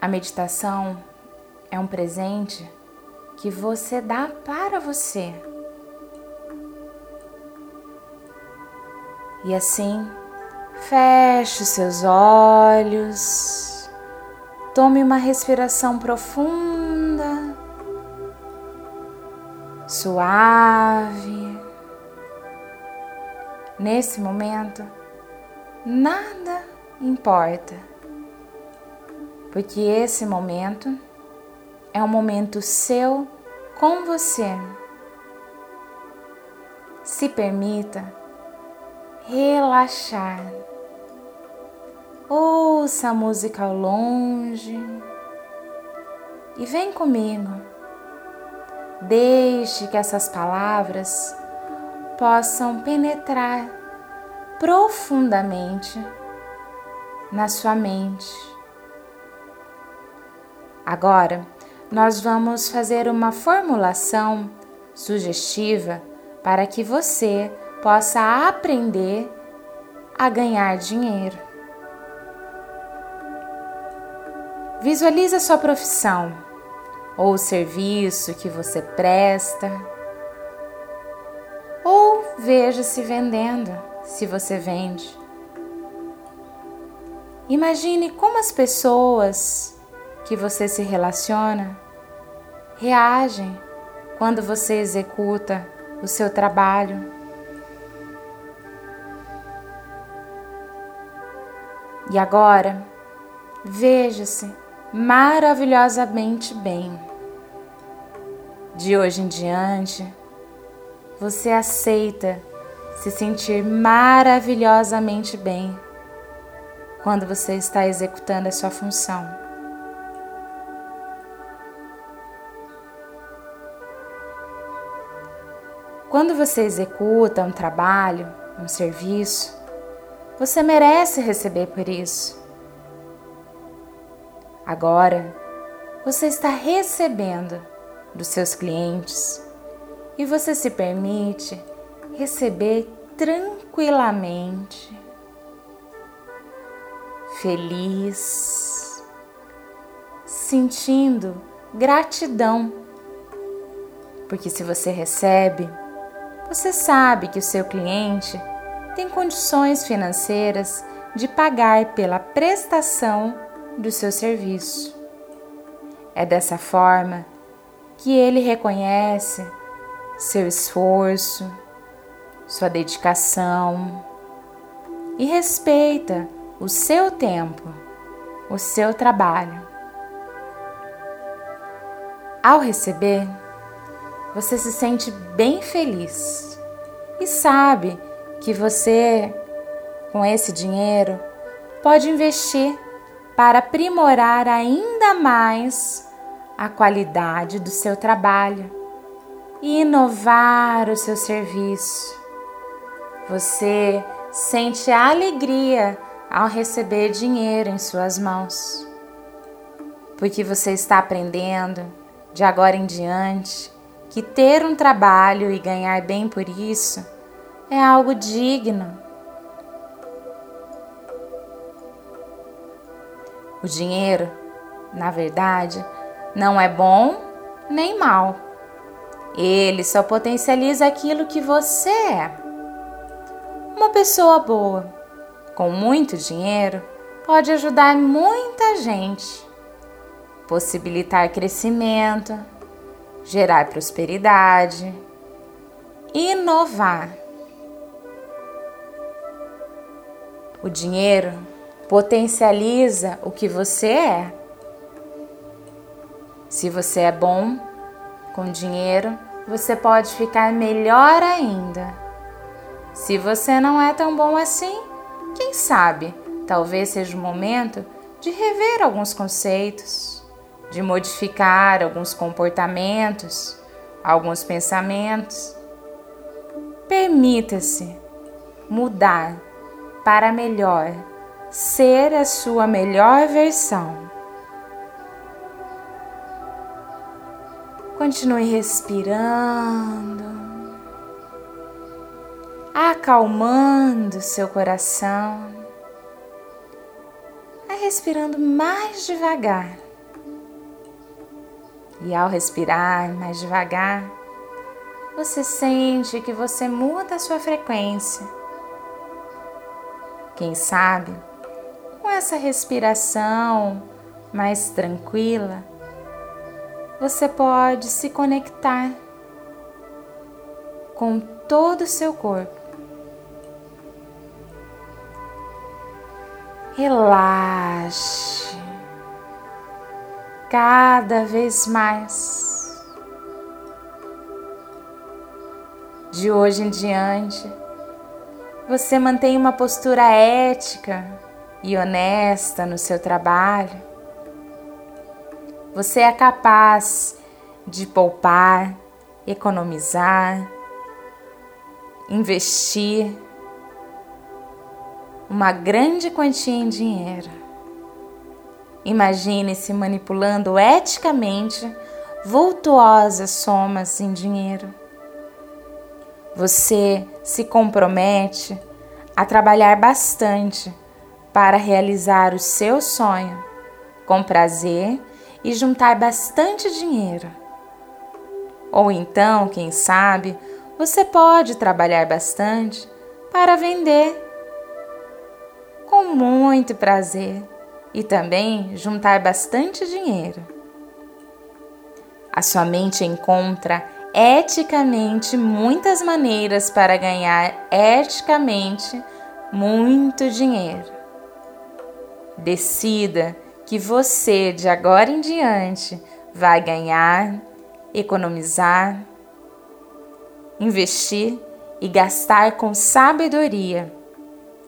A meditação é um presente que você dá para você. E assim, feche os seus olhos, tome uma respiração profunda, suave. Nesse momento, nada importa, porque esse momento é um momento seu com você. Se permita relaxar. Ouça a música ao longe e vem comigo. Deixe que essas palavras possam penetrar profundamente na sua mente. Agora, nós vamos fazer uma formulação sugestiva para que você possa aprender a ganhar dinheiro. Visualize a sua profissão ou o serviço que você presta, ou veja-se vendendo, se você vende. Imagine como as pessoas que você se relaciona reagem quando você executa o seu trabalho. E agora, veja-se maravilhosamente bem. De hoje em diante, você aceita se sentir maravilhosamente bem quando você está executando a sua função. Quando você executa um trabalho, um serviço, você merece receber por isso. Agora, você está recebendo dos seus clientes e você se permite receber tranquilamente, feliz, sentindo gratidão. Porque se você recebe, você sabe que o seu cliente tem condições financeiras de pagar pela prestação do seu serviço. É dessa forma que ele reconhece seu esforço, sua dedicação e respeita o seu tempo, o seu trabalho. Ao receber, você se sente bem feliz e sabe que você, com esse dinheiro, pode investir para aprimorar ainda mais a qualidade do seu trabalho e inovar o seu serviço. Você sente alegria ao receber dinheiro em suas mãos, porque você está aprendendo de agora em diante que ter um trabalho e ganhar bem por isso é algo digno. O dinheiro, na verdade, não é bom nem mal. Ele só potencializa aquilo que você é. Uma pessoa boa, com muito dinheiro, pode ajudar muita gente, possibilitar crescimento, gerar prosperidade, inovar. O dinheiro potencializa o que você é. Se você é bom com dinheiro, você pode ficar melhor ainda. Se você não é tão bom assim, quem sabe, talvez seja o momento de rever alguns conceitos, de modificar alguns comportamentos, alguns pensamentos. Permita-se mudar para melhor, ser a sua melhor versão. Continue respirando, acalmando seu coração, respirando mais devagar. E ao respirar mais devagar, você sente que você muda a sua frequência. Quem sabe, com essa respiração mais tranquila, você pode se conectar com todo o seu corpo. Relaxe cada vez mais. De hoje em diante, você mantém uma postura ética e honesta no seu trabalho. Você é capaz de poupar, economizar, investir uma grande quantia em dinheiro. Imagine-se manipulando eticamente vultuosas somas em dinheiro. Você se compromete a trabalhar bastante para realizar o seu sonho com prazer e juntar bastante dinheiro. Ou então, quem sabe, você pode trabalhar bastante para vender com muito prazer e também juntar bastante dinheiro. A sua mente encontra eticamente muitas maneiras para ganhar eticamente muito dinheiro. Decida que você de agora em diante vai ganhar, economizar, investir e gastar com sabedoria,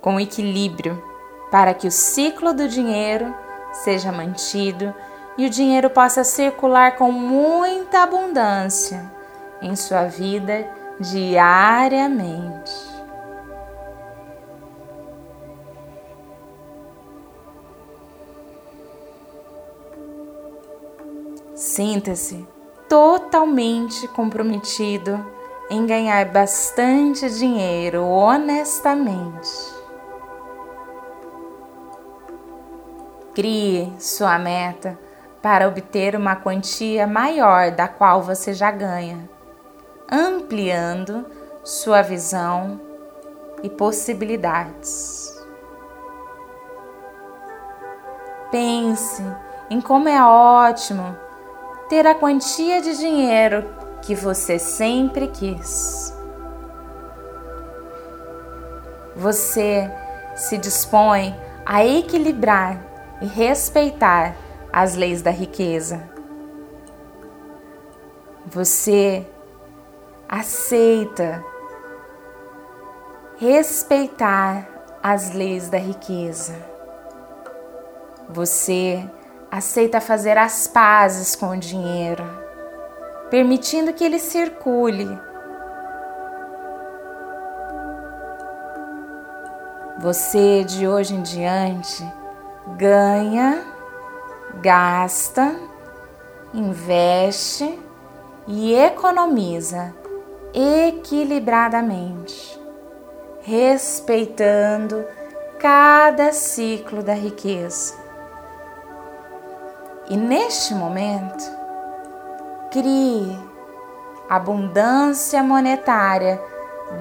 com equilíbrio, para que o ciclo do dinheiro seja mantido e o dinheiro possa circular com muita abundância em sua vida diariamente. Sinta-se totalmente comprometido em ganhar bastante dinheiro honestamente. Crie sua meta para obter uma quantia maior da qual você já ganha ampliando sua visão e possibilidades. Pense em como é ótimo ter a quantia de dinheiro que você sempre quis. Você se dispõe a equilibrar respeitar as leis da riqueza. Você aceita respeitar as leis da riqueza. Você aceita fazer as pazes com o dinheiro, permitindo que ele circule. Você de hoje em diante ganha, gasta, investe e economiza equilibradamente, respeitando cada ciclo da riqueza. E neste momento, crie abundância monetária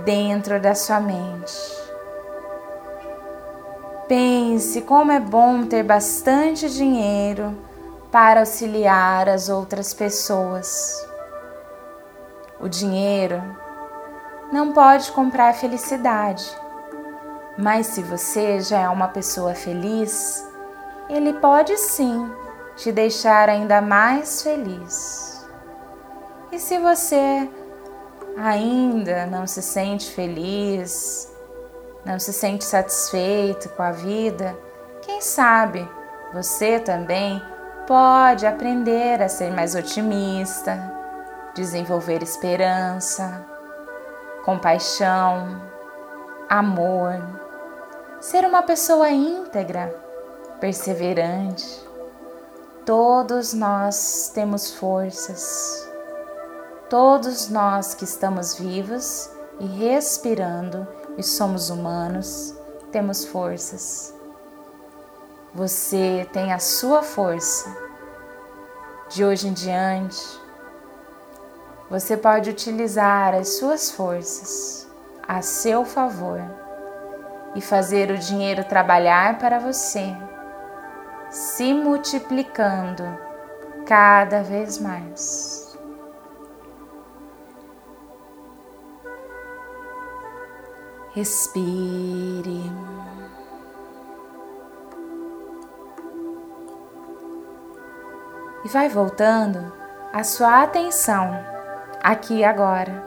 dentro da sua mente. Pense como é bom ter bastante dinheiro para auxiliar as outras pessoas. O dinheiro não pode comprar felicidade, mas se você já é uma pessoa feliz, ele pode sim te deixar ainda mais feliz. E se você ainda não se sente feliz, não se sente satisfeito com a vida, quem sabe você também pode aprender a ser mais otimista desenvolver esperança, compaixão, amor, ser uma pessoa íntegra, perseverante. Todos nós temos forças. Todos nós que estamos vivos e respirando e somos humanos, temos forças. Você tem a sua força De hoje em diante, você pode utilizar as suas forças a seu favor e fazer o dinheiro trabalhar para você, se multiplicando cada vez mais. Respire. E vai voltando a sua atenção aqui agora.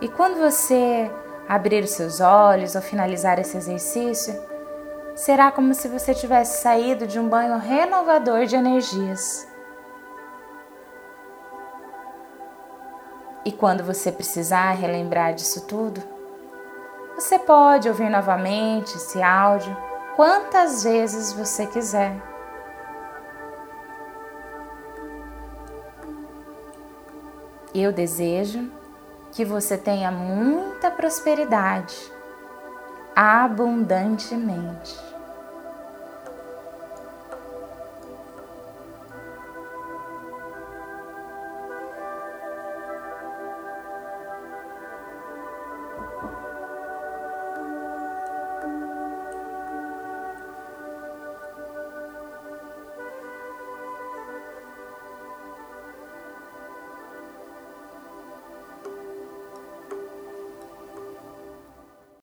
E quando você abrir os seus olhos ou finalizar esse exercício, será como se você tivesse saído de um banho renovador de energias. E quando você precisar relembrar disso tudo, você pode ouvir novamente esse áudio quantas vezes você quiser. Eu desejo que você tenha muita prosperidade, abundantemente.